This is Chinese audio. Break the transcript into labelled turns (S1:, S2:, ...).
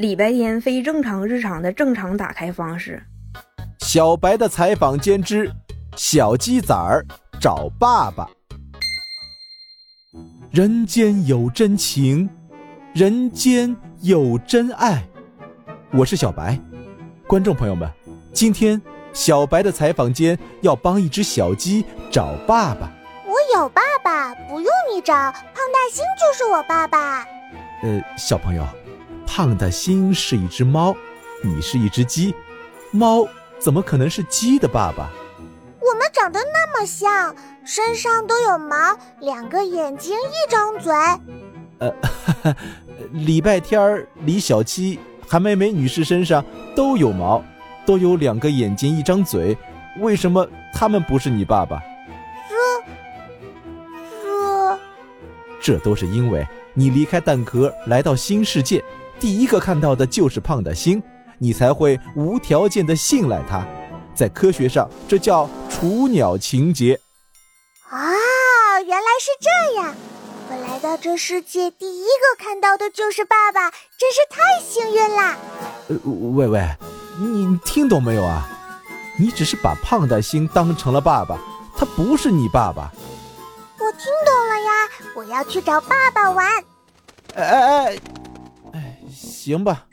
S1: 礼拜天非正常日常的正常打开方式。
S2: 小白的采访间之小鸡仔儿找爸爸。人间有真情，人间有真爱。我是小白，观众朋友们，今天小白的采访间要帮一只小鸡找爸爸。
S3: 我有爸爸，不用你找，胖大星就是我爸爸。
S2: 呃，小朋友，胖的心是一只猫，你是一只鸡，猫怎么可能是鸡的爸爸？
S3: 我们长得那么像，身上都有毛，两个眼睛，一张嘴。
S2: 呃，礼拜天儿，李小七、韩梅梅女士身上都有毛，都有两个眼睛，一张嘴，为什么他们不是你爸爸？
S3: 这，
S2: 这，这都是因为你离开蛋壳来到新世界，第一个看到的就是胖的星，你才会无条件的信赖他。在科学上，这叫雏鸟情节。
S3: 啊，原来是这样！我来到这世界，第一个看到的就是爸爸，真是太幸运啦！
S2: 呃，喂喂，你听懂没有啊？你只是把胖的星当成了爸爸，他不是你爸爸。
S3: 我听懂了呀，我要去找爸爸玩。
S2: 哎哎哎，哎，行吧。